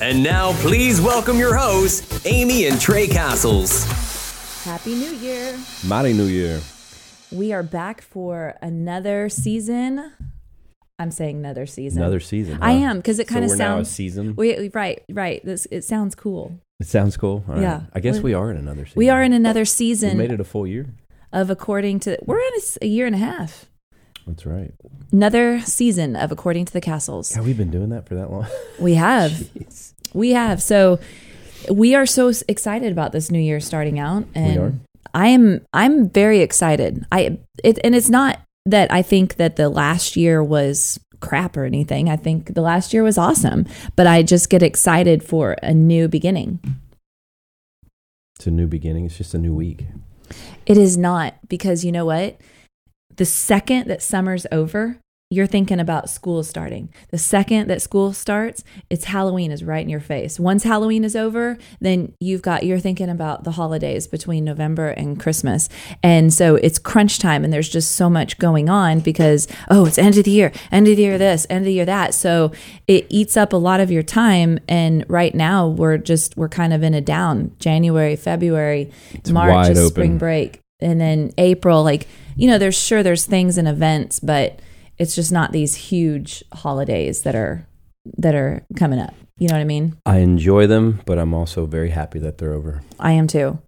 And now, please welcome your hosts, Amy and Trey Cassels. Happy New Year! Mighty New Year. We are back for another season. I'm saying another season. Another season. I am because it kind of we're now a sounds. season. We, right, right. This it sounds cool. it sounds cool. All right. Yeah. I guess We- we are in another season. We are in another season. We season made it a full year. of according to. We're in a year and a half. That's right. Another season of according to the Cassels. Have we been doing that for that long? We have. Jeez. We have. So we are so excited about this new year starting out and are. I am I'm very excited. I it and it's not that I think that the last year was crap or anything. I think the last year was awesome, but I just get excited for a new beginning. It's a new beginning. It's just a new week. It is not because you know what? The second that summer's over, you're thinking about school starting. The second that school starts, it's Halloween is right in your face. Once Halloween is over, then you've got you're thinking about the holidays between November and Christmas. And so it's crunch time and there's just so much going on because oh, it's end of the year, end of the year this, end of the year that. So it eats up a lot of your time and right now we're just we're kind of in a down. January, February, March wide is open. spring break and then April like you know there's sure there's things and events but it's just not these huge holidays that are that are coming up. You know what I mean? I enjoy them, but I'm also very happy that they're over. I am too.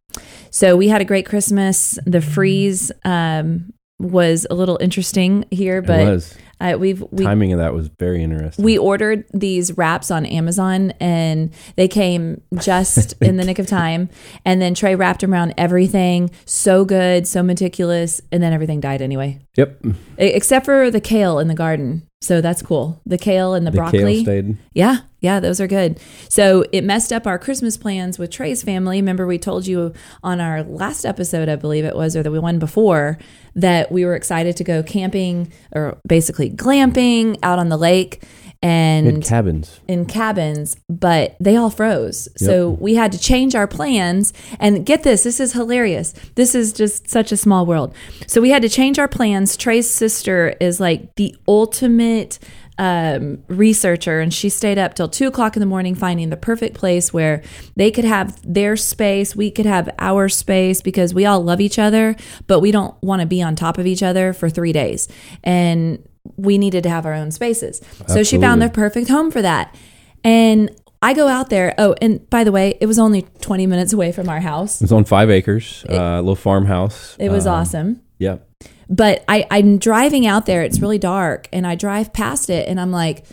So we had a great Christmas. The freeze um was a little interesting here it but was. uh, we've we Timing of that was very interesting. we ordered these wraps on Amazon and they came just in the nick of time. And then Trey wrapped them around everything. So good, so meticulous. And then everything died anyway, yep. Except for the kale in the garden. So that's cool. The kale and the, The broccoli. kale stayed. Yeah, yeah, those are good. So it messed up our Christmas plans with Trey's family. Remember, we told you on our last episode, I believe it was, or the one before, that we were excited to go camping or basically glamping out on the lake. And had cabins. in cabins, but they all froze. So we had to change our plans. And get this, this is hilarious. This is just such a small world. So we had to change our plans. Trey's sister is like the ultimate um, researcher, and she stayed up till two o'clock in the morning finding the perfect place where they could have their space, we could have our space because we all love each other, but we don't want to be on top of each other for three days. And we needed to have our own spaces. So she found Absolutely. the perfect home for that. And I go out there. Oh, and by the way, it was only 20 minutes away from our house. It's on five acres, uh, a little farmhouse. It was Um, awesome. Yeah. But I, I'm driving out there. It's really dark, and I drive past it, and I'm like,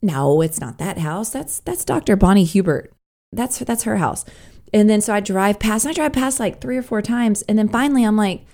"No, it's not that house. That's that's Dr. Bonnie Hubert. That's that's her house." And then so I drive past. And I drive past like three or four times, and then finally I'm like,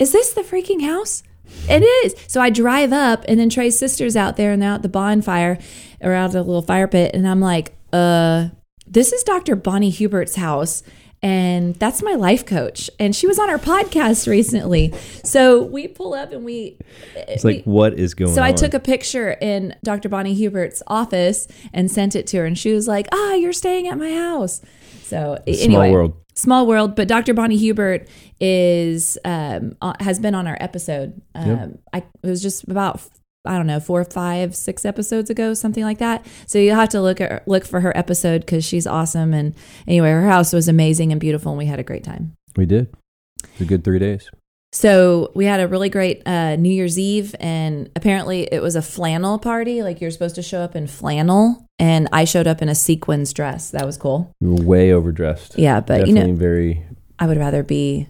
"Is this the freaking house?" It is. So I drive up, and then Trey's sister's out there, and they're out at the bonfire or out the little fire pit, and I'm like, "Uh, this is Dr. Bonnie Hubert's house." And that's my life coach and she was on our podcast recently so we pull up and we It's like, what is going so on? So I took a picture in Dr. Bonnie Hubert's office and sent it to her, and she was like, "Ah, you're staying at my house." So Small anyway, world. small world. But Dr. Bonnie Hubert is um, uh, has been on our episode. Um, I it was just about I don't know four, five, six episodes ago, something like that. So you will have to look at look for her episode because she's awesome. And anyway, her house was amazing and beautiful, and we had a great time. We did. It's a good three days. So we had a really great uh, New Year's Eve, and apparently it was a flannel party. Like you're supposed to show up in flannel, and I showed up in a sequins dress. That was cool. We were way overdressed. Yeah, but Definitely you know, very. I would rather be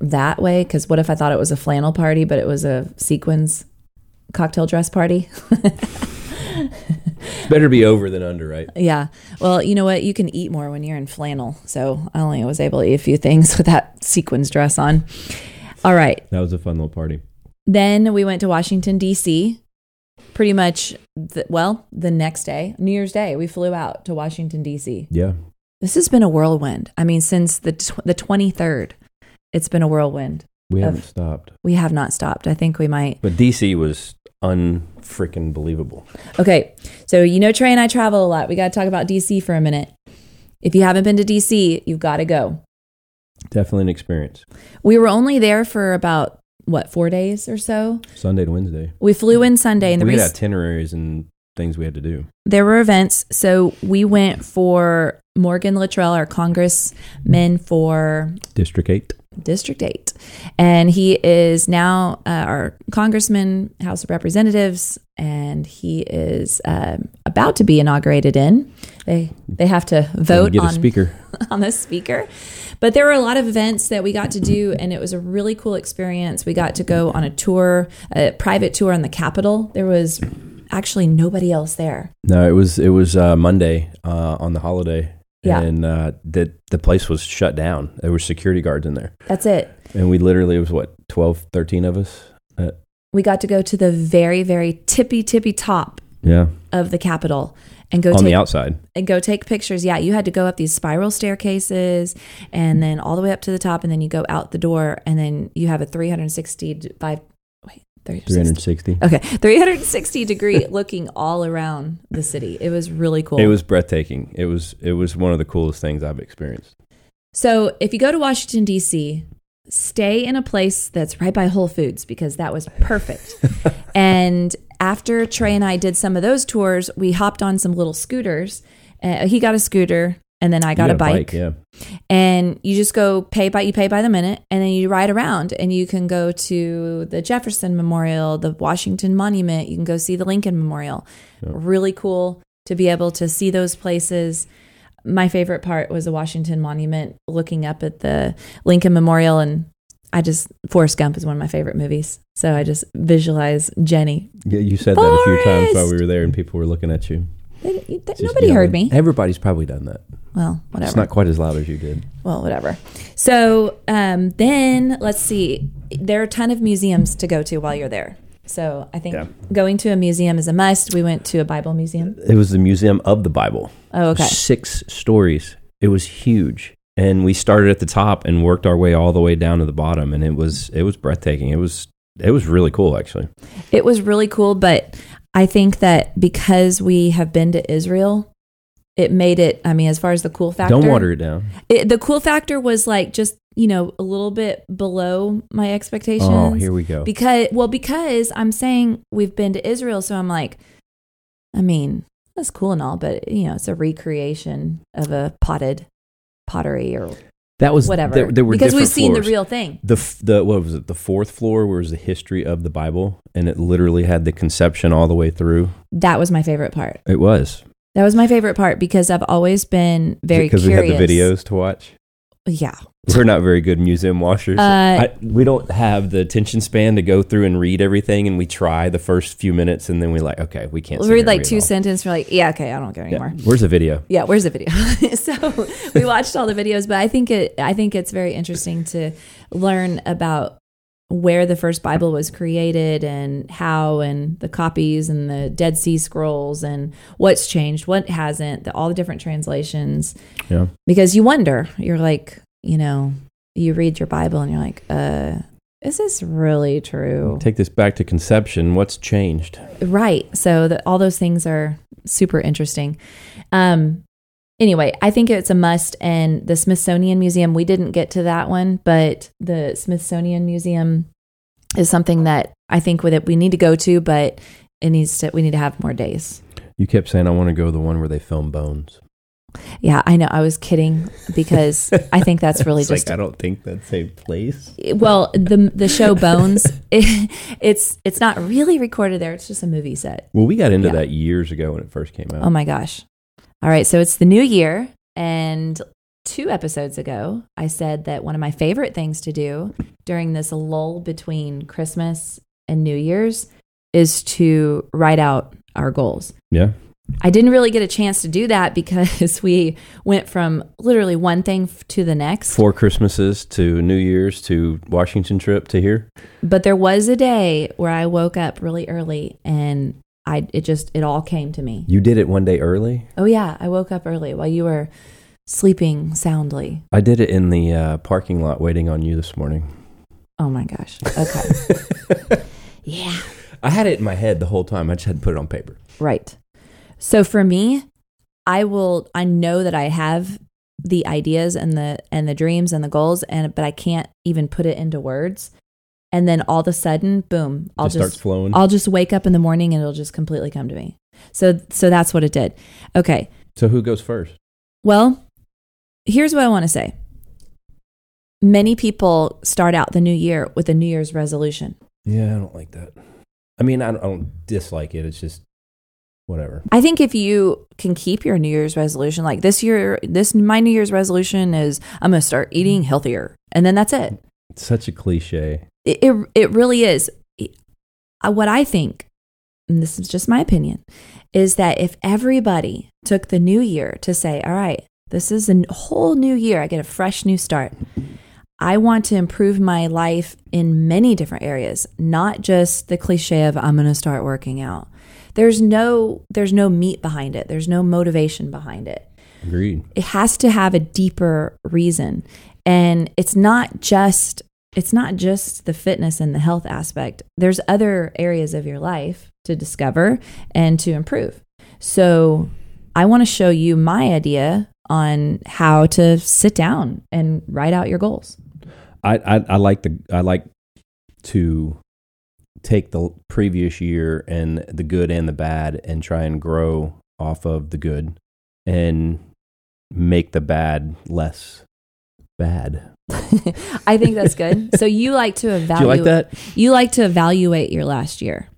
that way because what if I thought it was a flannel party, but it was a sequins cocktail dress party? Better be over than under, right? yeah. Well, you know what? You can eat more when you're in flannel. So I only was able to eat a few things with that sequins dress on. All right. That was a fun little party. Then we went to Washington, D.C. Pretty much, the, well, the next day, New Year's Day, we flew out to Washington, D.C. Yeah. This has been a whirlwind. I mean, since the, tw- the 23rd, it's been a whirlwind. We haven't stopped. We have not stopped. I think we might. But DC was unfreaking believable. Okay. So, you know, Trey and I travel a lot. We got to talk about D.C. for a minute. If you haven't been to D.C., you've got to go. Definitely an experience. We were only there for about, what, four days or so? Sunday to Wednesday. We flew in Sunday, and the we had itineraries and things we had to do. there were events. So we went for Morgan Luttrell, our congressman for District 8. District 8. And he is now uh, our congressman, House of Representatives, and he is um, about to be inaugurated in. They they have to vote on speaker. on the speaker. But there were a lot of events that we got to do, and it was a really cool experience. We got to go on a tour, a private tour on the Capitol. There was actually nobody else there. No, it was it was uh, Monday uh, on the holiday. Yeah. And uh, the, the place was shut down. There were security guards in there. That's it. And we literally, it was what, 12, 13 of us? Uh, We got to go to the very, very tippy, tippy top yeah. of the Capitol and go On take the outside. and go take pictures. Yeah, you had to go up these spiral staircases and then all the way up to the top, and then you go out the door, and then you have a 365 wait 360 360. okay 360 degree looking all around the city. It was really cool. It was breathtaking. It was it was one of the coolest things I've experienced. So if you go to Washington, D.C., stay in a place that's right by Whole Foods because that was perfect. and after Trey and I did some of those tours, we hopped on some little scooters. Uh, he got a scooter. And then I got, You a bike, Yeah. and you just go pay by you pay by the minute, and then you ride around, and you can go to the Jefferson Memorial, the Washington Monument. You can go see the Lincoln Memorial. Really cool to be able to see those places my favorite part was the Washington Monument, looking up at the Lincoln Memorial, and I just Forrest Gump is one of my favorite movies. So I just visualize Jenny. Yeah, you said that a few times while we were there and people were looking at you. They- they- nobody yelling. heard me. Everybody's probably done that. Well, whatever. It's not quite as loud as you did. well, whatever. So um, then let's see. There are a ton of museums to go to while you're there. So I think Yeah. going to a museum is a must. We went to a Bible museum. It was the Museum of the Bible. Oh, okay. Six stories. It was huge. And we started at the top and worked our way all the way down to the bottom and it was it was breathtaking. It was it was really cool actually. It was really cool, but I think that because we have been to Israel, it made it. I mean, as far as the cool factor, Don't water it down. It, the cool factor was like just you know a little bit below my expectations. Oh, here we go. Because well, because I'm saying we've been to Israel, so I'm like, I mean, that's cool and all, but you know, it's a recreation of a potted pottery or That was whatever. There, there were because we've seen floors. the real thing. the the what was it? The fourth floor was the history of the Bible, and it literally had the conception all the way through. That was my favorite part. It was That was my favorite part because I've always been very because we had the videos to watch. Yeah. We're not very good museum watchers. Uh, I, we don't have the attention span to go through and read everything, and we try the first few minutes, and then we like, okay, we can't. We'll sit here read like it two sentences. We're like, yeah, okay, I don't care Yeah. anymore. Where's the video? Yeah, where's the video? so we watched all the videos, but I think it I think it's very interesting to learn about where the first Bible was created and how and the copies and the Dead Sea Scrolls and what's changed, what hasn't, the, all the different translations. Yeah. Because you wonder, you're like, you know, you read your Bible and you're like, uh, is this really true? Take this back to conception. What's changed? Right. So the, all those things are super interesting. Um, anyway, I think it's a must. And the Smithsonian Museum, we didn't get to that one, but the Smithsonian Museum is something that I think with it we need to go to, but it needs to. We need to have more days. You kept saying I want to go to the one where they film bones. Yeah, I know. I was kidding because I think that's really It's just like I don't think that's a place. well the the show Bones. It, it's it's not really recorded there. It's just a movie set. Well, we got into Yeah. that years ago when it first came out. Oh my gosh. All right. So it's the new year. And two episodes ago, I said that one of my favorite things to do during this lull between Christmas and New Year's is to write out our goals. yeah. I didn't really get a chance to do that because we went from literally one thing to the next. Four Christmases to New Year's to Washington trip to here. But there was a day where I woke up really early and I it just it all came to me. You did it one day early. Oh yeah, I woke up early while you were sleeping soundly. I did it in the uh, parking lot waiting on you this morning. Oh my gosh. Okay. yeah. I had it in my head the whole time. I just had to put it on paper. Right. So for me, I will I know that I have the ideas and the and the dreams and the goals and but I can't even put it into words. And then all of a sudden, boom, I'll just starts flowing. I'll just wake up in the morning and it'll just completely come to me. So so that's what it did. Okay. so who goes first? Well, here's what I want to say. Many people start out the new year with a New Year's resolution. Yeah, I don't like that. I mean, I don't, I don't dislike it. It's just whatever. I think if you can keep your New Year's resolution, like this year, this my New Year's resolution is I'm going to start eating healthier, and then that's it. It's such a cliche. It it, it really is. Uh, What I think, and this is just my opinion, is that if everybody took the new year to say, "All right, this is a whole new year. I get a fresh new start. I want to improve my life in many different areas, not just the cliche of I'm going to start working out." There's no there's no meat behind it. There's no motivation behind it Agreed. it has to have a deeper reason and it's not just it's not just the fitness and the health aspect. There's other areas of your life to discover and to improve. So i want to show you my idea on how to sit down and write out your goals. I, I I like the I like to take the previous year and the good and the bad and try and grow off of the good and make the bad less bad. i think that's good so you like to evaluate you like that? you like to evaluate your last year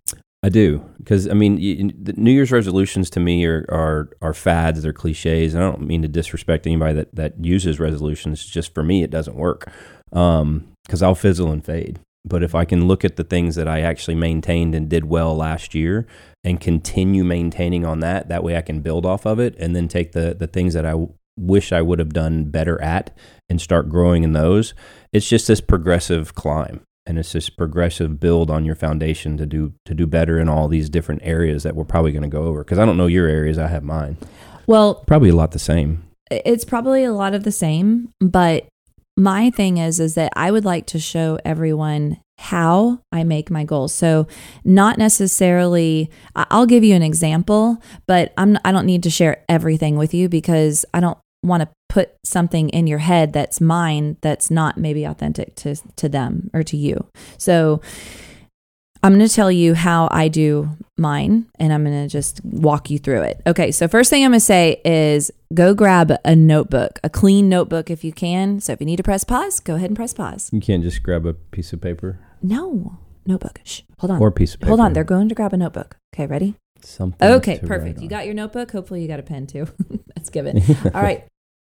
I do because I mean y- the New Year's resolutions to me are are are fads. They're cliches. And I don't mean to disrespect anybody that that uses resolutions. Just for me, it doesn't work um, because I'll fizzle and fade. But if I can look at the things that I actually maintained and did well last year and continue maintaining on that, that way I can build off of it and then take the the things that I wish I would have done better at and start growing in those. It's just this progressive climb and it's this progressive build on your foundation to do to do better in all these different areas that we're probably going to go over because I don't know your areas I have mine. Well probably a lot the same. It's probably a lot of the same but my thing is is that i would like to show everyone how i make my goals. So not necessarily i'll give you an example but i'm i don't need to share everything with you because i don't want to put something in your head that's mine that's not maybe authentic to to them or to you so I'm going to tell you how I do mine and I'm going to just walk you through it. Okay, so first thing I'm going to say is go grab a notebook, a clean notebook if you can. So if you need to press pause, go ahead and press pause. You can't just grab a piece of paper No, notebook. Shh, hold on. or a piece of paper. Hold on, they're going to grab a notebook. Okay, ready? Something. Okay, perfect. You got your notebook. Hopefully, you got a pen too. That's given. All right.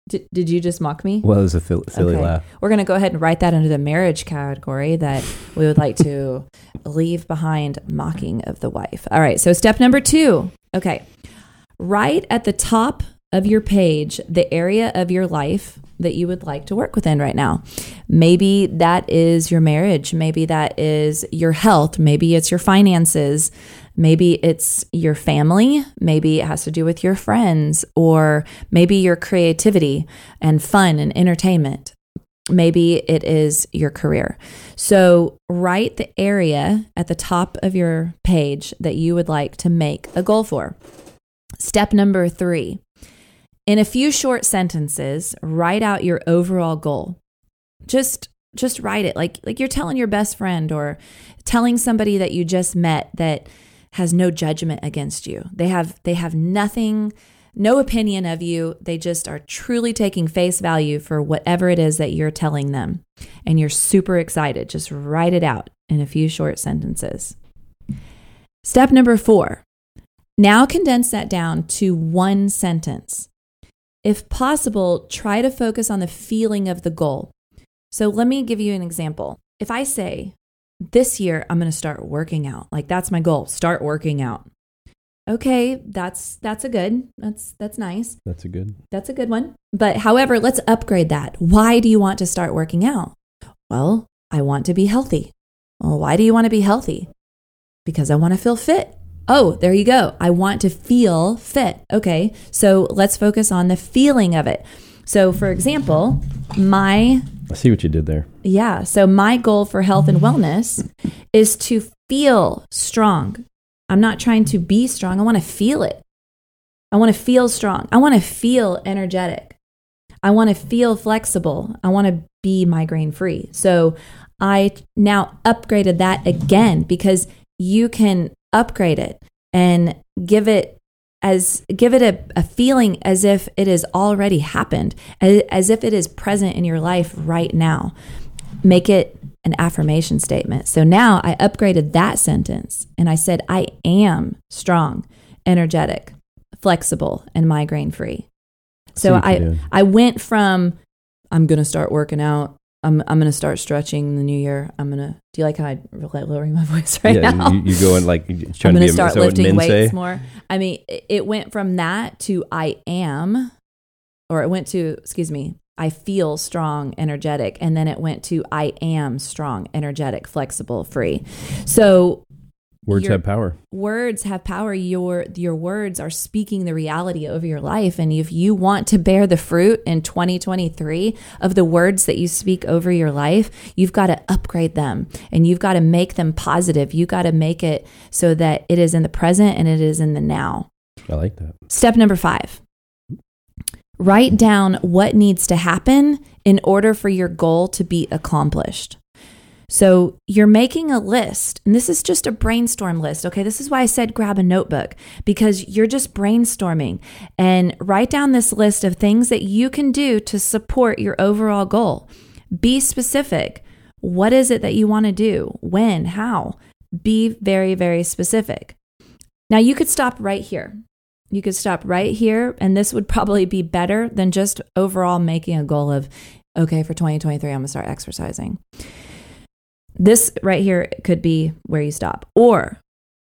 Did, did you just mock me? Well, it was a fil- silly Okay. laugh. We're going to go ahead and write that under the marriage category that we would like to leave behind mocking of the wife. All right. So, step number two. Okay. Right at the top of your page, the area of your life that you would like to work within right now. Maybe that is your marriage. Maybe that is your health. Maybe it's your finances. Maybe it's your family. Maybe it has to do with your friends, or maybe your creativity and fun and entertainment. Maybe it is your career. So, write the area at the top of your page that you would like to make a goal for. Step number three in a few short sentences, write out your overall goal. Just just write it like like you're telling your best friend or telling somebody that you just met that has no judgment against you. They have they have nothing no opinion of you. They just are truly taking face value for whatever it is that you're telling them. And you're super excited. Just write it out in a few short sentences. Step number 4. Now condense that down to one sentence. If possible, try to focus on the feeling of the goal. So let me give you an example. If I say, this year I'm going to start working out, like that's my goal, start working out. Okay, that's that's a good. That's that's nice. That's a good. That's a good one. But however, let's upgrade that. Why do you want to start working out? Well, I want to be healthy. Well, why do you want to be healthy? Because I want to feel fit. Oh, there you go. I want to feel fit. Okay, so let's focus on the feeling of it. So, for example, my I see what you did there. yeah. So my goal for health and wellness is to feel strong. I'm not trying to be strong. I want to feel it. I want to feel strong. I want to feel energetic. I want to feel flexible. I want to be migraine free. So I now upgraded that again because you can upgrade it and give it as give it a, a feeling as if it has already happened, as, as if it is present in your life right now. Make it an affirmation statement. So now I upgraded that sentence and I said, I am strong, energetic, flexible, and migraine free. So I. I went from I'm going to start working out. I'm, I'm going to start stretching in the new year. I'm going to, do you like how I like lowering my voice right yeah, now? you, you go and like you- I'm trying to going be to a start is that lifting weights say? more. I mean, it went from that to I am, or it went to, excuse me, I feel strong, energetic. And then it went to I am strong, energetic, flexible, free. So Words You're- have power. words have power your your words are speaking the reality over your life and if you want to bear the fruit in 2023 of the words that you speak over your life you've got to upgrade them and you've got to make them positive you got to make it so that it is in the present and it is in the now I like that. Step number five write down what needs to happen in order for your goal to be accomplished. So you're making a list, and this is just a brainstorm list. Okay, this is why I said grab a notebook because you're just brainstorming and write down this list of things that you can do to support your overall goal. Be specific. What is it that you want to do? When? How? Be very, very specific. Now you could stop right here. You could stop right here, and this would probably be better than just overall making a goal of, okay, for 2023, I'm gonna start exercising. This right here could be where you stop, or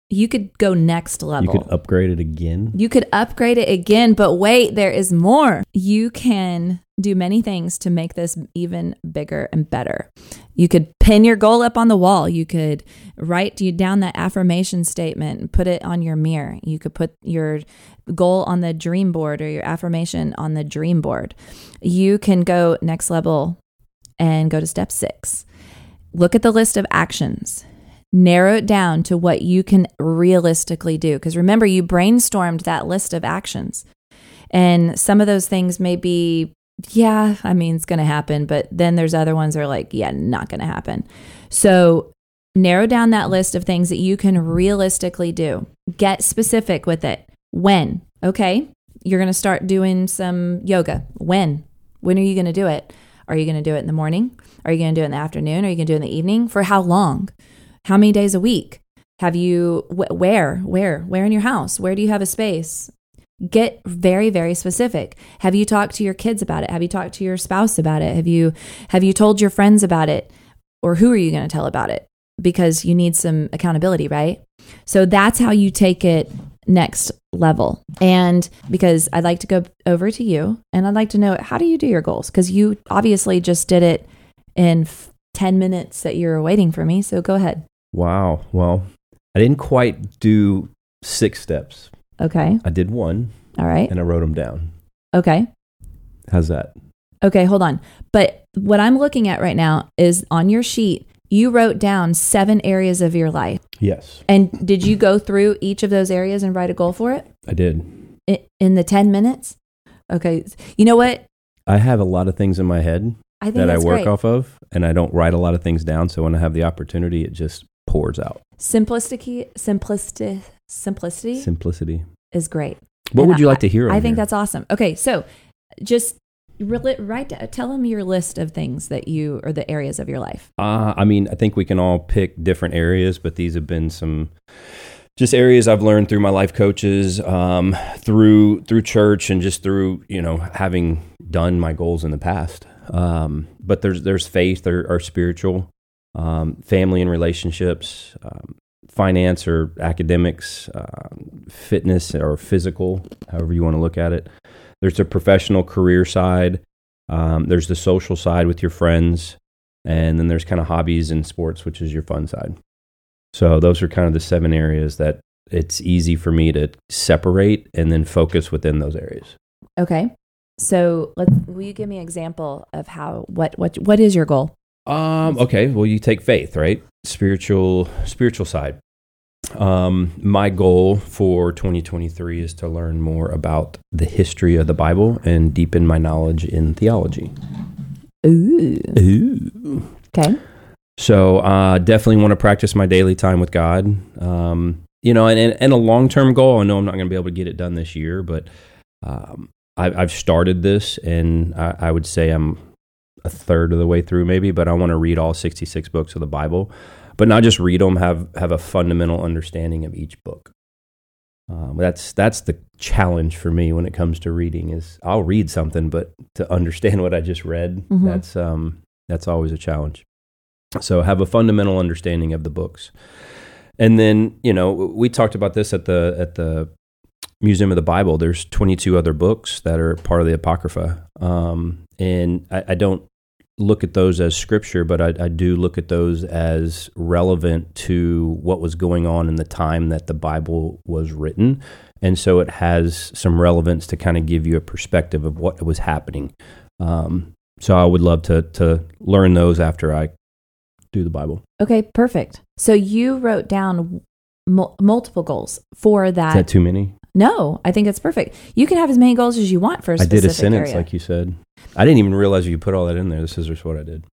you could go next level. You could upgrade it again. You could upgrade it again, but wait, there is more. You can do many things to make this even bigger and better. You could pin your goal up on the wall. You could write you down that affirmation statement and put it on your mirror. You could put your goal on the dream board or your affirmation on the dream board. You can go next level and go to step 6. Look at the list of actions narrow it down to what you can realistically do. Because remember, you brainstormed that list of actions. And some of those things may be, yeah, I mean, it's going to happen. But then there's other ones that are like, yeah, not going to happen. So narrow down that list of things that you can realistically do. Get specific with it. When? Okay. You're going to start doing some yoga. When? When are you going to do it? Are you going to do it in the morning? Are you going to do it in the afternoon? Are you going to do it in the evening? For how long? How many days a week? Have you, wh- where, where, where in your house? Where do you have a space? Get very, very specific. Have you talked to your kids about it? Have you talked to your spouse about it? Have you, have you told your friends about it? Or who are you going to tell about it? Because you need some accountability, right? So that's how you take it next level. And because I'd like to go over to you and I'd like to know how do you do your goals? Because you obviously just did it in f- 10 minutes that you were waiting for me. So go ahead. Wow. Well, I didn't quite do six steps. Okay. I did one All right. and I wrote them down. Okay. How's that? Okay. Hold on. But what I'm looking at right now is on your sheet, you wrote down seven areas of your life. Yes, And did you go through each of those areas and write a goal for it I did. In the 10 minutes? Okay. You know what? I have a lot of things in my head I that I work great. off of, and I don't write a lot of things down. So when I have the opportunity, it just pours out. Simplicity, simplicity, simplicity Simplicity. is great. What And would you I- like to hear? I think here? that's awesome. Okay, so just write tell them your list of things that you or the areas of your life. Uh, I mean, I think we can all pick different areas, but these have been some just areas I've learned through my life coaches, um, through through church, and just through you know having done my goals in the past. Um, but there's there's faith, or, are spiritual, um, family and relationships, um, finance or academics, um, fitness or physical, however you want to look at it. There's a professional career side. Um, there's the social side with your friends. And then there's kind of hobbies and sports, which is your fun side. So those are kind of the seven areas that it's easy for me to separate and then focus within those areas. Okay. So let will you give me an example of how what what what is your goal? Um, okay, well you take faith, right? Spiritual spiritual side. Um, my goal for 2023 is to learn more about the history of the Bible and deepen my knowledge in theology. Ooh. Ooh. Okay. So uh, definitely want to practice my daily time with God. Um, you know, and, and, and a long term goal. I know I'm not going to be able to get it done this year, but um, I, I've started this, and I, I would say I'm a third of the way through, maybe. But I want to read all 66 books of the Bible, but not just read them. Have have a fundamental understanding of each book. Um, that's that's the challenge for me when it comes to reading. Is I'll read something, but to understand what I just read, Mhm. that's um, that's always a challenge. So have a fundamental understanding of the books. And then, you know, we talked about this at the at the Museum of the Bible. There's 22 other books that are part of the Apocrypha. Um, and I, I don't look at those as scripture, but I, I do look at those as relevant to what was going on in the time that the Bible was written. And so it has some relevance to kind of give you a perspective of what was happening. Um, so I would love to to learn those after I do the Bible. Okay, perfect. So you wrote down mul- multiple goals for that. Is that too many? No, I think it's perfect. You can have as many goals as you want for a I did a sentence area. like you said. I didn't even realize you put all that in there. This is just what I did.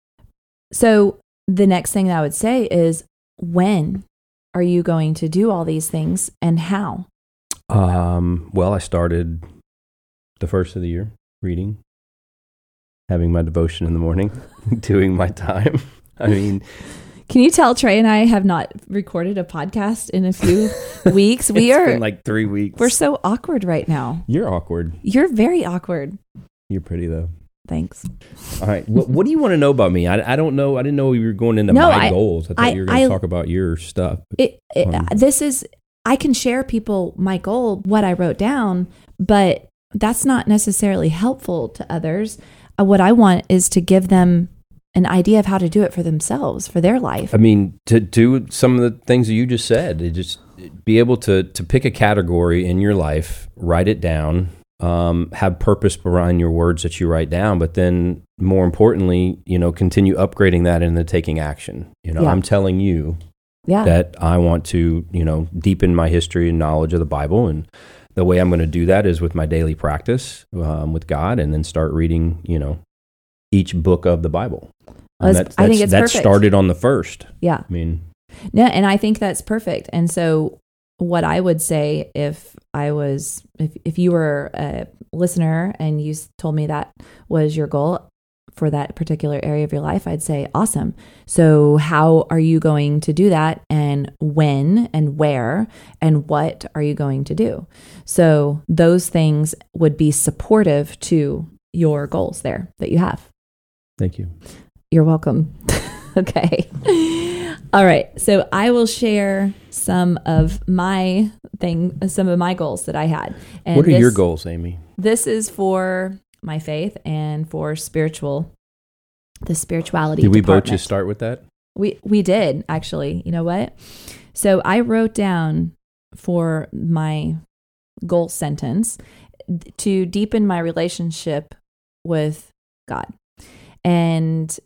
So the next thing I would say is when are you going to do all these things and how? Um, well, I started the first of the year reading, having my devotion in the morning, doing my time. I mean, Can you tell Trey and I have not recorded a podcast in a few weeks? We it's are been like three weeks. we're so awkward right now. You're awkward. You're very awkward. You're pretty though. Thanks. All right. what, what do you want to know about me? I, I don't know. I didn't know we were going into No, my I- goals. I thought I- you were going to talk about your stuff. It, it Um, this is I can share people my goal, what I wrote down, but that's not necessarily helpful to others. Uh, what I want is to give them an idea of how to do it for themselves, for their life. I mean, to do some of the things that you just said, just be able to to pick a category in your life, write it down, um, have purpose behind your words that you write down, but then more importantly, you know, continue upgrading that and into taking action. You know, Yeah. I'm telling you Yeah. that I want to, you know, deepen my history and knowledge of the Bible, and the way I'm going to do that is with my daily practice um, with God, and then start reading, you know, each book of the Bible. Well, And it's- that, I think it's that perfect. started on the first. yeah. I mean, No, and I think that's perfect. And so what I would say if I was if if you were a listener and you told me that was your goal for that particular area of your life, I'd say awesome. So how are you going to do that and when and where and what are you going to do? So those things would be supportive to your goals there that you have. Thank you. You're welcome. okay. All right. So I will share some of my thing, some of my goals that I had. And what are your goals, Amy? This is for my faith and for spiritual, the spirituality. Did we both just start with that? We we did actually. You know what? So I wrote down for my goal sentence to deepen my relationship with God. And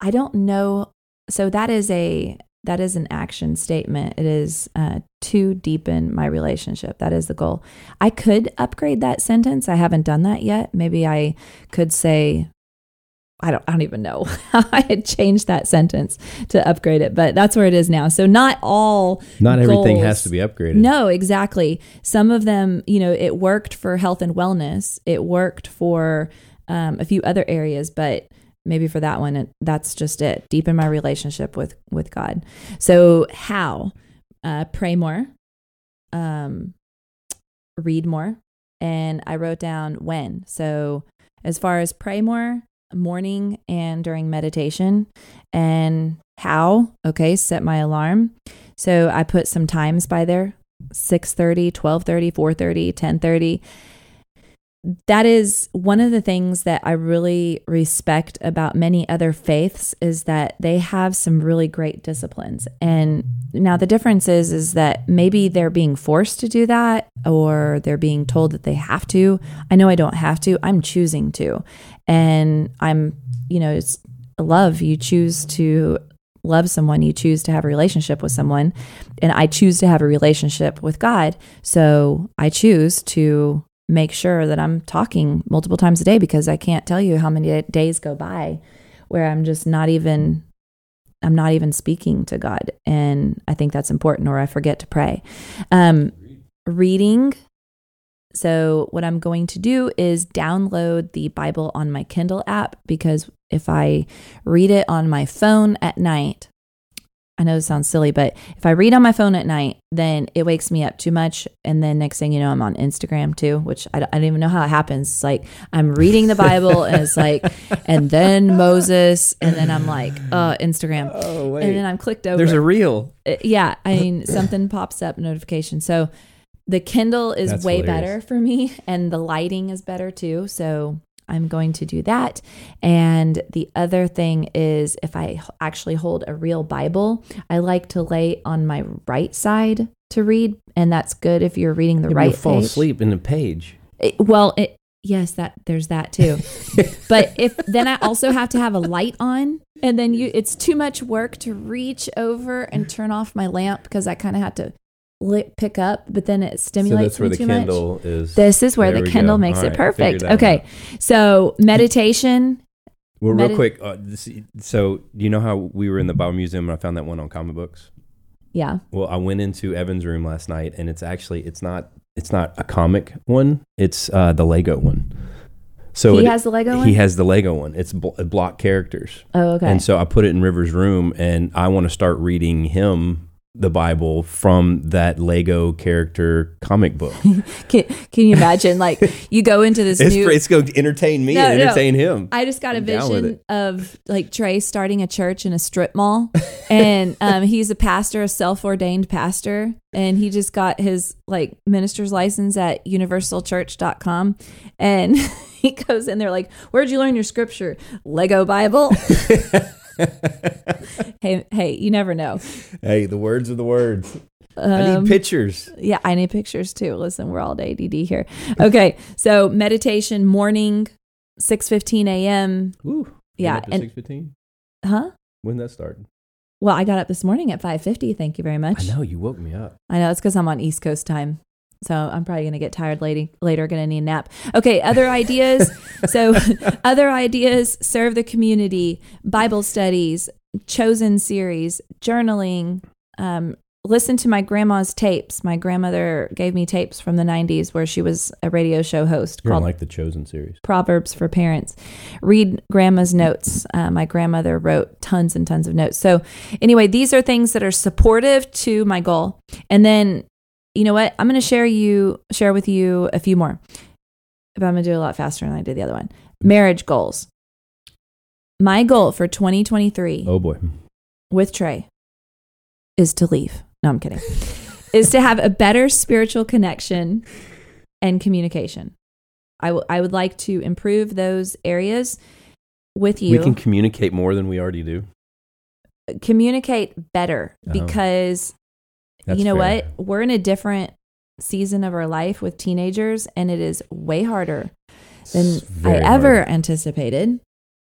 I don't know so that is a that is an action statement. It is uh, to deepen my relationship. That is the goal. I could upgrade that sentence. I haven't done that yet. Maybe I could say I don't I don't even know how I had changed that sentence to upgrade it, but that's where it is now. So not all Not everything has to be upgraded. No, exactly. Some of them, you know, it worked for health and wellness. It worked for um, a few other areas, but maybe for that one, it, that's just it. Deepen my relationship with with God. So how? Uh, pray more, um, read more, and I wrote down when. So as far as pray more, morning and during meditation, and how? Okay, set my alarm. So I put some times by there 6:30, 12:30, 4:30, 10:30. That is one of the things that I really respect about many other faiths is that they have some really great disciplines. And now the difference is is that maybe they're being forced to do that or they're being told that they have to. I know I don't have to. I'm choosing to. And I'm, you know, it's love. You choose to love someone, you choose to have a relationship with someone, and I choose to have a relationship with God. So I choose to make sure that I'm talking multiple times a day because I can't tell you how many days go by where I'm just not even I'm not even speaking to God and I think that's important or I forget to pray. Um reading so what I'm going to do is download the Bible on my Kindle app because if I read it on my phone at night, I know this sounds silly, but if I read on my phone at night, then it wakes me up too much. And then next thing you know, I'm on Instagram too, which I, don't- I don't even know how it happens. It's like I'm reading the Bible and it's like, and then Moses, and then I'm like, uh, Instagram. Oh And then I'm clicked over. There's a reel. Uh, yeah, I mean, something pops up notification. So the Kindle is That's way hilarious. better for me, and the lighting is better too. So I'm going to do that. And the other thing is, if I actually hold a real Bible, I like to lay on my right side to read, and that's good if you're reading the You'll right. fall page. asleep in the page. It- well, it, yes, that there's that too. but if then I also have to have a light on, and then you, it's too much work to reach over and turn off my lamp because I kind of have to lit, pick up, but then it So stimulates that's where me the too much. Kindle is. This is where There the Kindle go. makes All it right, perfect. Okay, so meditation. well, real medi- quick. Uh, this, so you know how we were in the Bible Museum and I found that one on comic books. Yeah, Well, I went into Evan's room last night, and it's actually it's not it's not a comic one. It's uh, the Lego one. So he it- has the Lego one. he has the Lego one. It's bl- block characters, oh, okay. and so I put it in River's room, and I want to start reading him the Bible from that Lego character comic book. can, can you imagine? Like you go into this it's, new. it's going to entertain me No, and no. entertain him. I just got a vision of like Trey starting a church in a strip mall, and um, he's a pastor, a self-ordained pastor, and he just got his like minister's license at universalchurch.com, and he goes in there like, "Where'd you learn your scripture? Lego Bible." hey, hey, you never know. hey, the words are the words. I Um, need pictures. yeah, I need pictures too. Listen, we're all ADD here. Okay, so meditation morning, six fifteen a.m. Ooh, Yeah, and six fifteen. huh? When that start? Well, I got up this morning at 5:50. Thank you very much. I know you woke me up. I know it's because I'm on East Coast time, so I'm probably gonna get tired lady, later. Gonna need a nap. Okay, other ideas. so, other ideas: serve the community, Bible studies, chosen series, journaling, um, listen to my grandma's tapes. My grandmother gave me tapes from the 90s where she was a radio show host You're called like the chosen series. Proverbs for Parents. Read grandma's notes. Uh, my grandmother wrote tons and tons of notes. So, anyway, these are things that are supportive to my goal. And then, you know what? I'm going to share you share with you a few more. But I'm going to do a lot faster than I did the other one. Marriage goals. My goal for 2023 Oh boy. with Trey is to leave. No, I'm kidding. is to have a better spiritual connection and communication. I w- I would like to improve those areas with you. We can communicate more than we already do. communicate better Oh. because That's you know fair. what? We're in a different season of our life with teenagers and it is way harder than I ever hard. anticipated.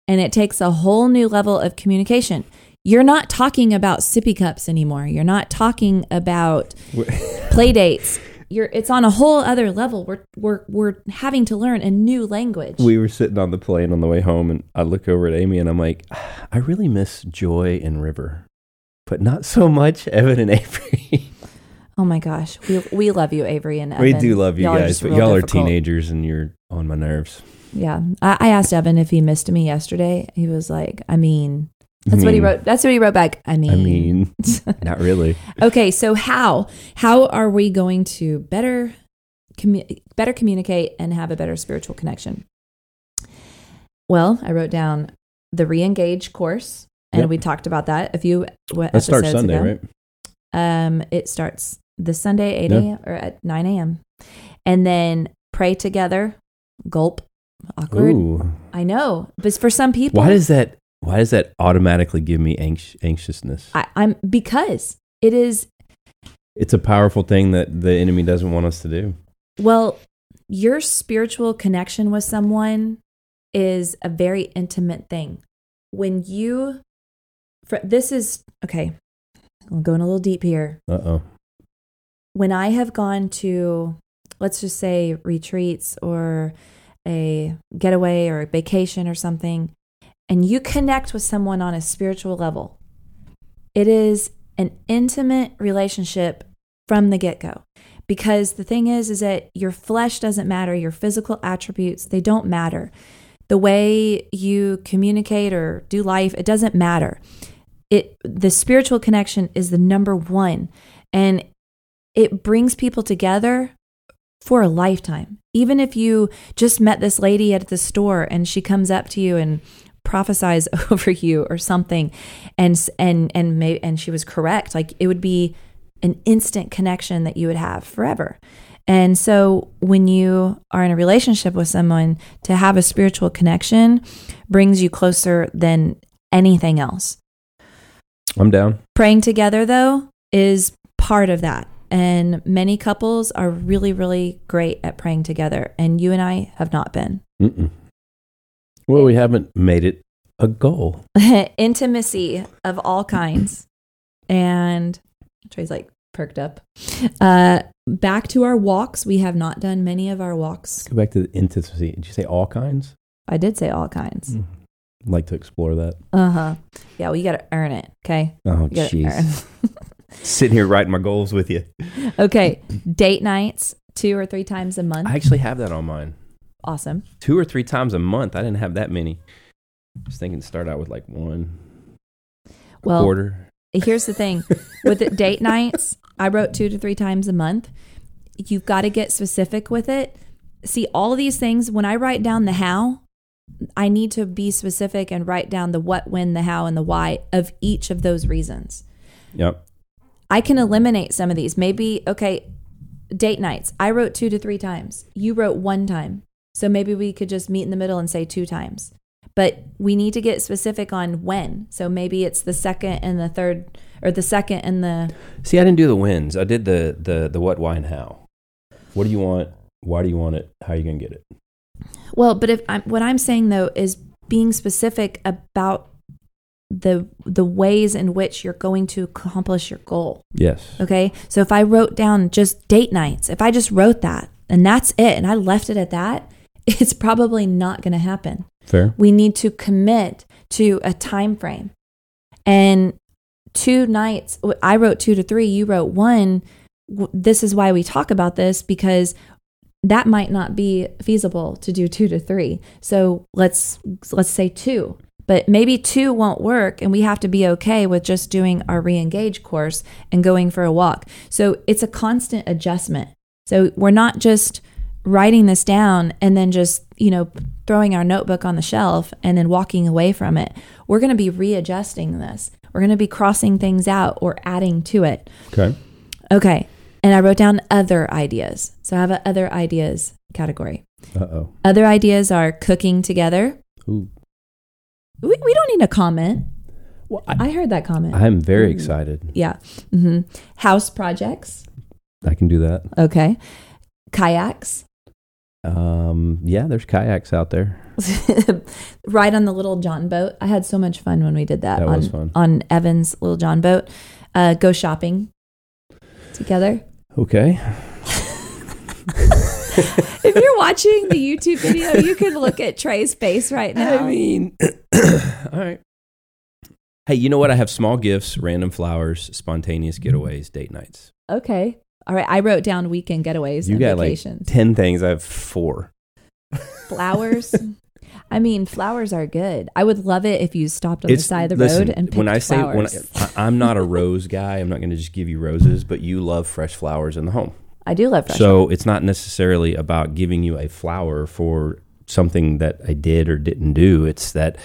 And it takes a whole new level of communication. You're not talking about sippy cups anymore. You're not talking about play dates. You're it's on a whole other level. We're we're we're having to learn a new language. we were sitting on the plane on the way home, and I look over at Amy, and I'm like, I really miss Joy and River, but not so much Evan and Avery. Oh my gosh. We we love you, Avery and Evan. we do love you Y'all guys, but y'all are teenagers, and you're on my nerves. Yeah. I, I asked Evan if he missed me yesterday. He was like, I mean, I that's what he wrote. That's what he wrote back. I mean, I mean, not really. okay. So how how are we going to better commu- better communicate and have a better spiritual connection? Well, I wrote down the re-engage course, and Yep. we talked about that a few w- That starts episodes Sunday, ago. right? Um, it starts this Sunday, 8 Yeah. a.m. or at 9 a.m. And then pray together. Gulp. Awkward. Ooh, I know. But for some people, why does that? Why does that automatically give me anx- anxiousness? I, I'm because it is, It's a powerful thing that the enemy doesn't want us to do. well, your spiritual connection with someone is a very intimate thing. When you, for, this is, okay, I'm going a little deep here. Uh oh. When I have gone to, let's just say, retreats or a getaway or a vacation or something, and you connect with someone on a spiritual level, it is an intimate relationship from the get go. Because the thing is, is that your flesh doesn't matter, your physical attributes, they don't matter. The way you communicate or do life, it doesn't matter. It the spiritual connection is the number one. And it brings people together for a lifetime. Even if you just met this lady at the store and she comes up to you and prophesies over you or something and and and may, and she was correct, like it would be an instant connection that you would have forever. And so when you are in a relationship with someone to have a spiritual connection brings you closer than anything else. I'm down. Praying together, though, is part of that. And many couples are really, really great at praying together. And you and I have not been. Mm-mm. Well, we haven't made it a goal. Intimacy of all kinds. And Trey's like perked up. Uh, back to our walks. We have not done many of our walks. Go back to the intimacy. Did you say all kinds? I did say all kinds. Mm. I'd like to explore that. Uh huh. Yeah, well, you got to earn it. Okay. Oh, jeez. Sitting here writing my goals with you. okay. Date nights two or three times a month. I actually have that on mine. awesome. Two or three times a month. I didn't have that many. I was thinking to start out with like one Well, quarter. here's the thing with the date nights i wrote two to three times a month you've got to get specific with it see all of these things when i write down the how i need to be specific and write down the what when the how and the why of each of those reasons Yep. I can eliminate some of these maybe okay date nights i wrote two to three times you wrote one time so maybe we could just meet in the middle and say two times but we need to get specific on when so maybe it's the second and the third or the second and the See, I didn't do the wins. I did the the the what, why, and how. What do you want? Why do you want it? How are you gonna get it? well but if I'm, what i'm saying though is being specific about the the ways in which you're going to accomplish your goal Yes. okay so if i wrote down just date nights if i just wrote that and that's it and i left it at that it's probably not going to happen Fair. we need to commit to a time frame And two nights, I wrote two to three, you wrote one. This is why we talk about this because that might not be feasible to do two to three. So let's let's say two. But maybe two won't work and we have to be okay with just doing our re-engage course and going for a walk. So it's a constant adjustment. So we're not just writing this down and then just, you know, throwing our notebook on the shelf and then walking away from it. We're going to be readjusting this. We're going to be crossing things out or adding to it. Okay. Okay. And I wrote down other ideas. So I have a other ideas category. Uh oh. Other ideas are cooking together. Ooh. We, we don't need a comment. Well, I, I heard that comment. I'm very Ooh. excited. yeah. hmm House projects. I can do that. Okay. Kayaks. Um, yeah, there's kayaks out there. Ride on the little John boat. I had so much fun when we did that, That on, was fun. on Evan's little John boat. Uh, go shopping together. Okay. If you're watching the YouTube video, you can look at Trey's face right now. I mean, all right. Hey, you know what? I have small gifts, random flowers, spontaneous getaways, date nights. okay. All right. I wrote down weekend getaways You and got vacations. like 10 things. I have four. flowers. I mean, flowers are good. I would love it if you stopped on the side of the listen, road and picked when I say flowers. when I, I'm not a rose guy, I'm not going to just give you roses, but you love fresh flowers in the home. I do love fresh. So it's not necessarily about giving you a flower for something that I did or didn't do. It's that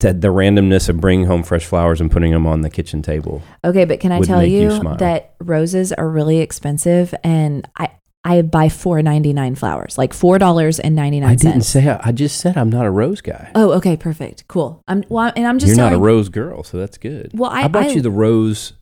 that the randomness of bringing home fresh flowers and putting them on the kitchen table. Okay, but can I tell you you, that roses are really expensive, and I I buy four ninety nine flowers, like four dollars and ninety I didn't say I just said I'm not a rose guy. Oh, okay, perfect, cool. I'm well, and I'm just You're not a rose girl, so that's good. Well, I- bought I- you the rose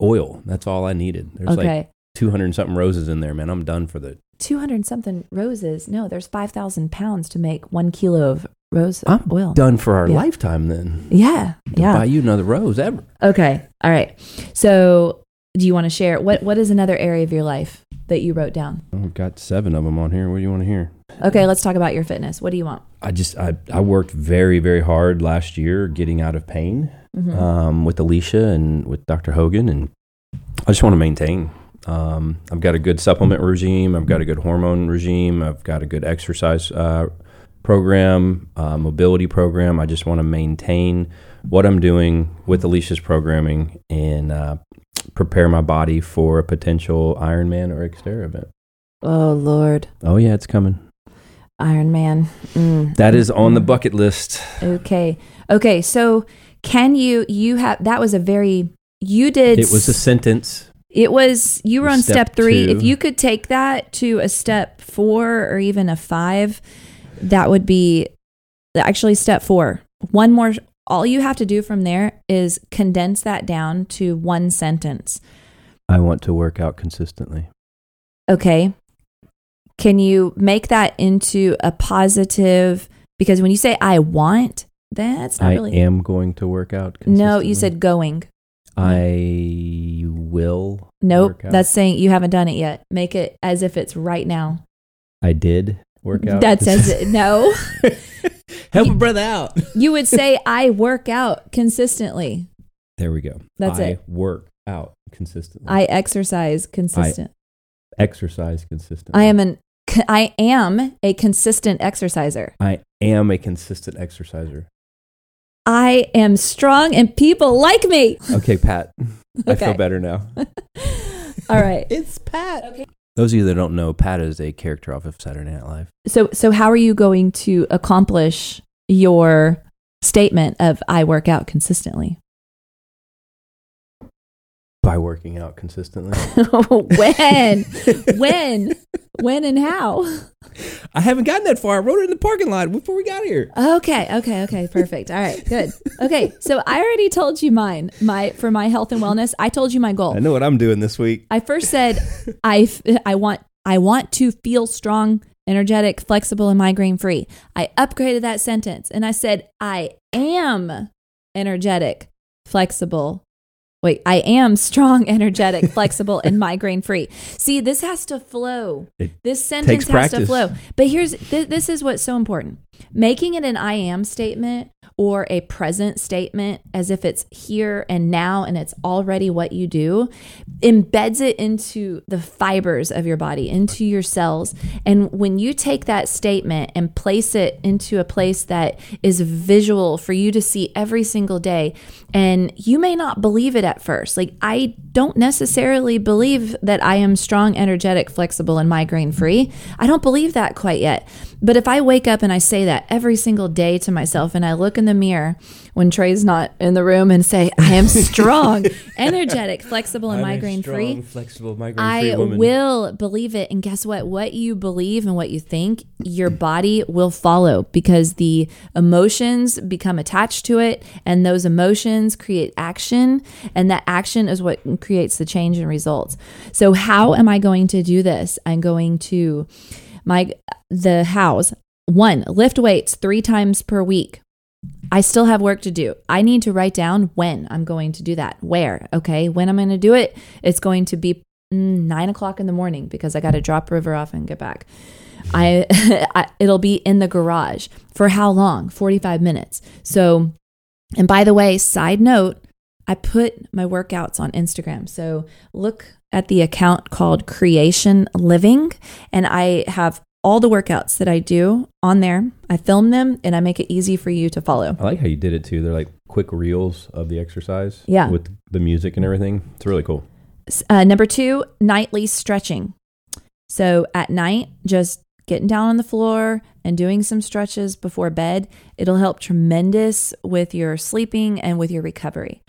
oil. That's all I needed. There's like Okay, 200 and something roses in there, man. I'm done for the. two hundred something roses. No, there's five thousand pounds to make one kilo of rose I'm oil. Done for our Yeah. lifetime then. Yeah, To yeah. Buy you another rose ever. Okay, all right. So, do you want to share what what is another area of your life that you wrote down? Oh, I've got seven of them on here. What do you want to hear? Okay, let's talk about your fitness. What do you want? I just I, I worked very very hard last year getting out of pain Mhm. um, with Alicia and with Dr. Hogan, and I just want to maintain. Um, I've got a good supplement regime. I've got a good hormone regime. I've got a good exercise uh, program, uh, mobility program. I just want to maintain what I'm doing with Alicia's programming and uh, prepare my body for a potential Ironman or Xterra event. Oh Lord, Oh yeah, it's coming. Ironman. Mm. That is on the Mm. bucket list. Okay. Okay. So can you, you have, that was a very, you did, It was a sentence. It was, you were on step, Step three. two. If you could take that to a step four or even a five, that would be actually step four. One more, all you have to do from there is condense that down to one sentence. I want to work out consistently. Okay. Can you make that into a positive? Because when you say I want, that's not I really. am going to work out. Consistently. No, you said going. I will. Nope, that's saying you haven't done it yet. Make it as if it's right now. I did work out. That says it. No, Help a brother out. you would say I work out consistently. There we go. That's I it. Work out consistently. I exercise consistent. exercise consistently. I, am an. I am a consistent exerciser. I am a consistent exerciser. I am strong and people like me. Okay, Pat. I feel better now. All right. It's Pat. Okay. Those of you that don't know, Pat is a character off of Saturday Night Live. So so how are you going to accomplish your statement of I work out consistently? By working out consistently. when? when? When and how? I haven't gotten that far. I wrote it in the parking lot before we got here. Okay, okay, okay, perfect. All right, good. Okay, so I already told you mine. My for my health and wellness, I told you my goal. I know what I'm doing this week. I first said I f- I want I want to feel strong, energetic, flexible, and migraine free. I upgraded that sentence and I said I am energetic, flexible, Wait, I am strong, energetic, flexible, and migraine free. See, this has to flow. It this sentence has to flow. But here's th- this is what's so important. Making it an I am statement or a present statement as if it's here and now and it's already what you do embeds it into the fibers of your body, into your cells. And when you take that statement and place it into a place that is visual for you to see every single day, and you may not believe it at first. Like, I don't necessarily believe that I am strong, energetic, flexible, and migraine free. I don't believe that quite yet. But if I wake up and I say that every single day to myself and I look in the mirror when Trey's not in the room and say, I am strong, energetic, flexible, and migraine free, flexible, I will believe it. And guess what? What you believe and what you think, your body will follow because the emotions become attached to it. And those emotions create action. And that action is what creates the change and results. So, how am I going to do this? I'm going to my the house one lift weights three times per week I still have work to do. I need to write down when I'm going to do that. Where? Okay. When I'm going to do it, it's going to be mm, nine o'clock in the morning because I got to drop River off and get back. I, I it'll be in the garage for how long? 45 minutes. So, and by the way, side note, I put my workouts on Instagram. So look at the account called Creation Living, and I have all the workouts that I do on there. I film them and I make it easy for you to follow. I like how you did it too. They're like quick reels of the exercise. Yeah. With the music and everything. It's really cool. Uh, number two, nightly stretching. So at night, just getting down on the floor and doing some stretches before bed, it'll help tremendous with your sleeping and with your recovery.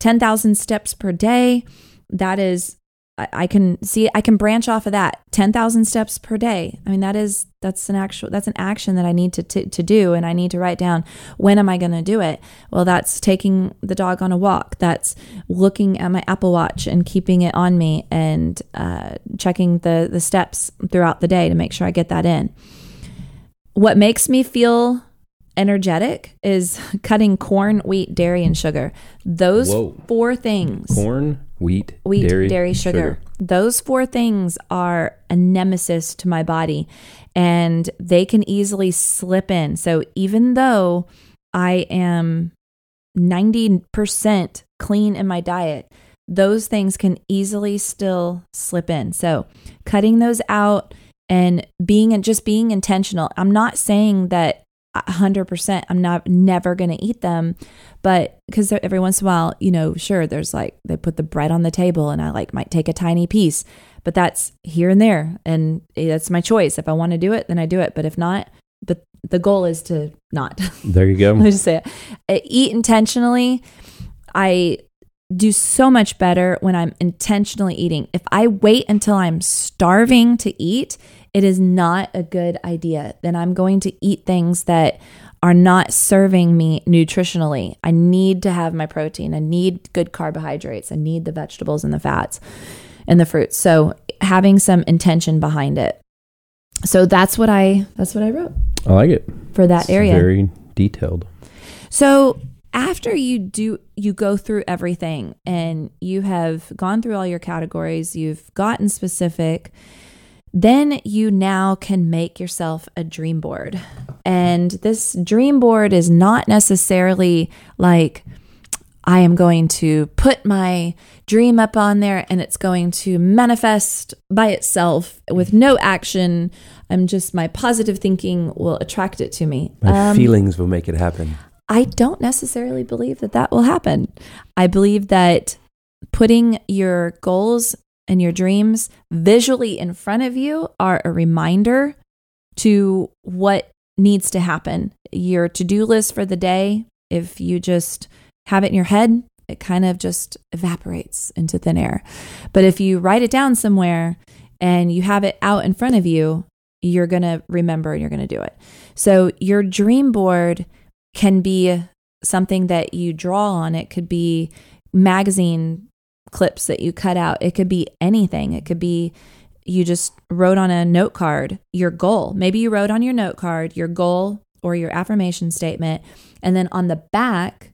10,000 steps per day. That is I, I can see I can branch off of that 10,000 steps per day. I mean that is that's an actual that's an action that I need to to, to do and I need to write down when am I going to do it? Well, that's taking the dog on a walk. That's looking at my Apple Watch and keeping it on me and uh, checking the the steps throughout the day to make sure I get that in. What makes me feel energetic is cutting corn, wheat, dairy, and sugar. Those Whoa. four things Corn, wheat, wheat, dairy, sugar. Those four things are a nemesis to my body and they can easily slip in. So even though I am 90% clean in my diet, those things can easily still slip in. So cutting those out and being and just being intentional. I'm not saying that 100% I'm not never going to eat them. But because every once in a while you know sure there's like they put the bread on the table and I like might take a tiny piece but that's here and there and eh, that's my choice. If I want to do it then I do it but if not but the goal is to not. There you go. Let me just say it. I eat intentionally. I do so much better when I'm intentionally eating. If I wait until I'm starving to eat, it is not a good idea. Then I'm going to eat things that are not serving me nutritionally. I need to have my protein. I need good carbohydrates. I need the vegetables and the fats and the fruits. So having some intention behind it. So that's what I that's what I wrote I like it. for that It's area. Very detailed. So after you do you go through everything and you have gone through all your categories, you've gotten specific, then you now can make yourself a dream board. And this dream board is not necessarily like I am going to put my dream up on there and it's going to manifest by itself with no action. I'm just my positive thinking will attract it to me. My Um, feelings will make it happen. I don't necessarily believe that that will happen. I believe that putting your goals and your dreams visually in front of you are a reminder to what needs to happen. Your to do list for the day, if you just have it in your head, it kind of just evaporates into thin air. But if you write it down somewhere and you have it out in front of you, you're going to remember and you're going to do it. So your dream board can be something that you draw on. It could be magazine clips that you cut out. It could be anything. It could be you just wrote on a note card your goal. Maybe you wrote on your note card your goal or your affirmation statement. And then on the back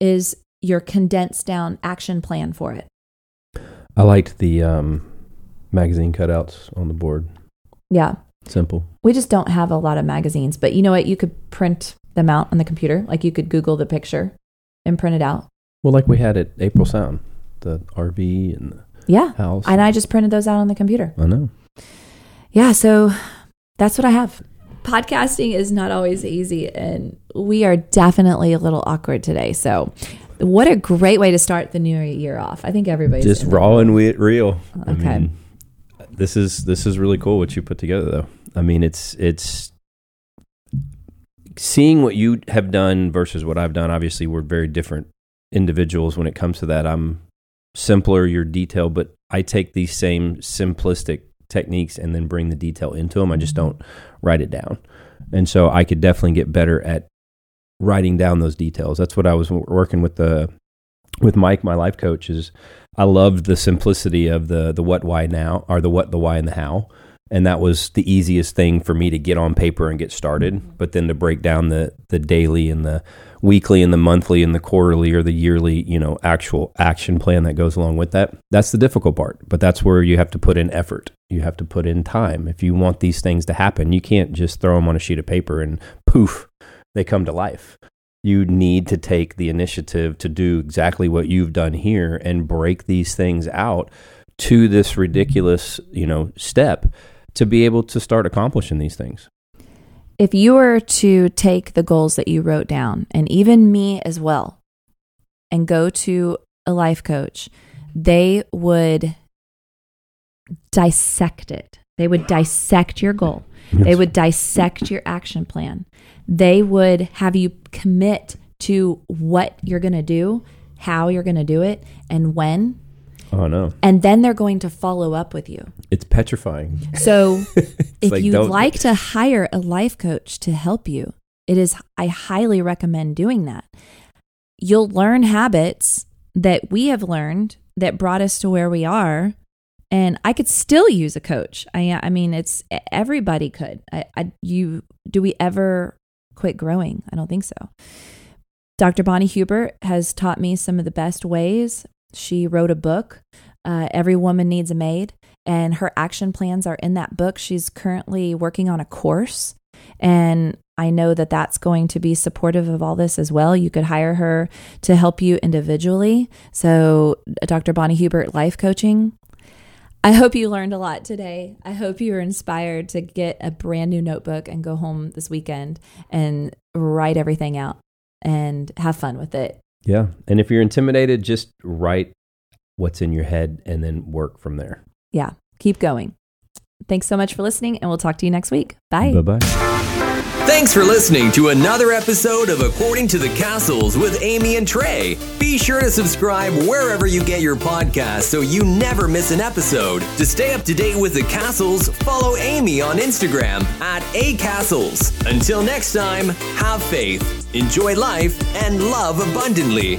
is your condensed down action plan for it. I liked the um, magazine cutouts on the board. Yeah. Simple. We just don't have a lot of magazines, but you know what? You could print them out on the computer. Like you could Google the picture and print it out. Well, like we had at April Sound, the RV and the Yeah. house. And I just printed those out on the computer. I know. Yeah. So that's what I have. Podcasting is not always easy, and we are definitely a little awkward today. So, what a great way to start the new year off. I think everybody's Just raw and we- real. I Okay. mean, this is this is really cool what you put together, though. I mean, it's it's seeing what you have done versus what I've done. Obviously, we're very different individuals when it comes to that. I'm simpler, your detail, but I take these same simplistic techniques and then bring the detail into them. I just mm-hmm. don't write it down, and so I could definitely get better at writing down those details. That's what I was working with the with Mike, my life coach. Is I loved the simplicity of the the what, why now, or the what, the why, and the how. And that was the easiest thing for me to get on paper and get started. Mm-hmm. But then to break down the the daily and the weekly and the monthly and the quarterly or the yearly, you know, actual action plan that goes along with that. That's the difficult part. But that's where you have to put in effort. You have to put in time. If you want these things to happen, you can't just throw them on a sheet of paper and poof, they come to life you need to take the initiative to do exactly what you've done here and break these things out to this ridiculous, you know, step to be able to start accomplishing these things. if you were to take the goals that you wrote down, and even me as well, and go to a life coach, they would dissect it. They would dissect your goal. They would dissect your action plan. They would have you commit to what you're going to do, how you're going to do it, and when. Oh no, And then they're going to follow up with you. it's petrifying. So if like, you'd don't- like to hire a life coach to help you, it is I highly recommend doing that. You'll learn habits that we have learned that brought us to where we are. And I could still use a coach. I I mean it's everybody could. I, I you do we ever quit growing? I don't think so. Dr. Bonnie Hubert has taught me some of the best ways. She wrote a book, uh, Every Woman Needs a Maid, and her action plans are in that book. She's currently working on a course, and I know that that's going to be supportive of all this as well. You could hire her to help you individually. So, Dr. Bonnie Hubert Life Coaching. I hope you learned a lot today. I hope you were inspired to get a brand new notebook and go home this weekend and write everything out and have fun with it. Yeah, and if you're intimidated, just write what's in your head and then work from there. Yeah, keep going. Thanks so much for listening, and we'll talk to you next week. Bye. Bye bye. Thanks for listening to another episode of According to the Cassels with Amy and Trey. Be sure to subscribe wherever you get your podcasts so you never miss an episode. To stay up to date with the Cassels, follow Amy on Instagram at acassels. Until next time, have faith, enjoy life, and love abundantly.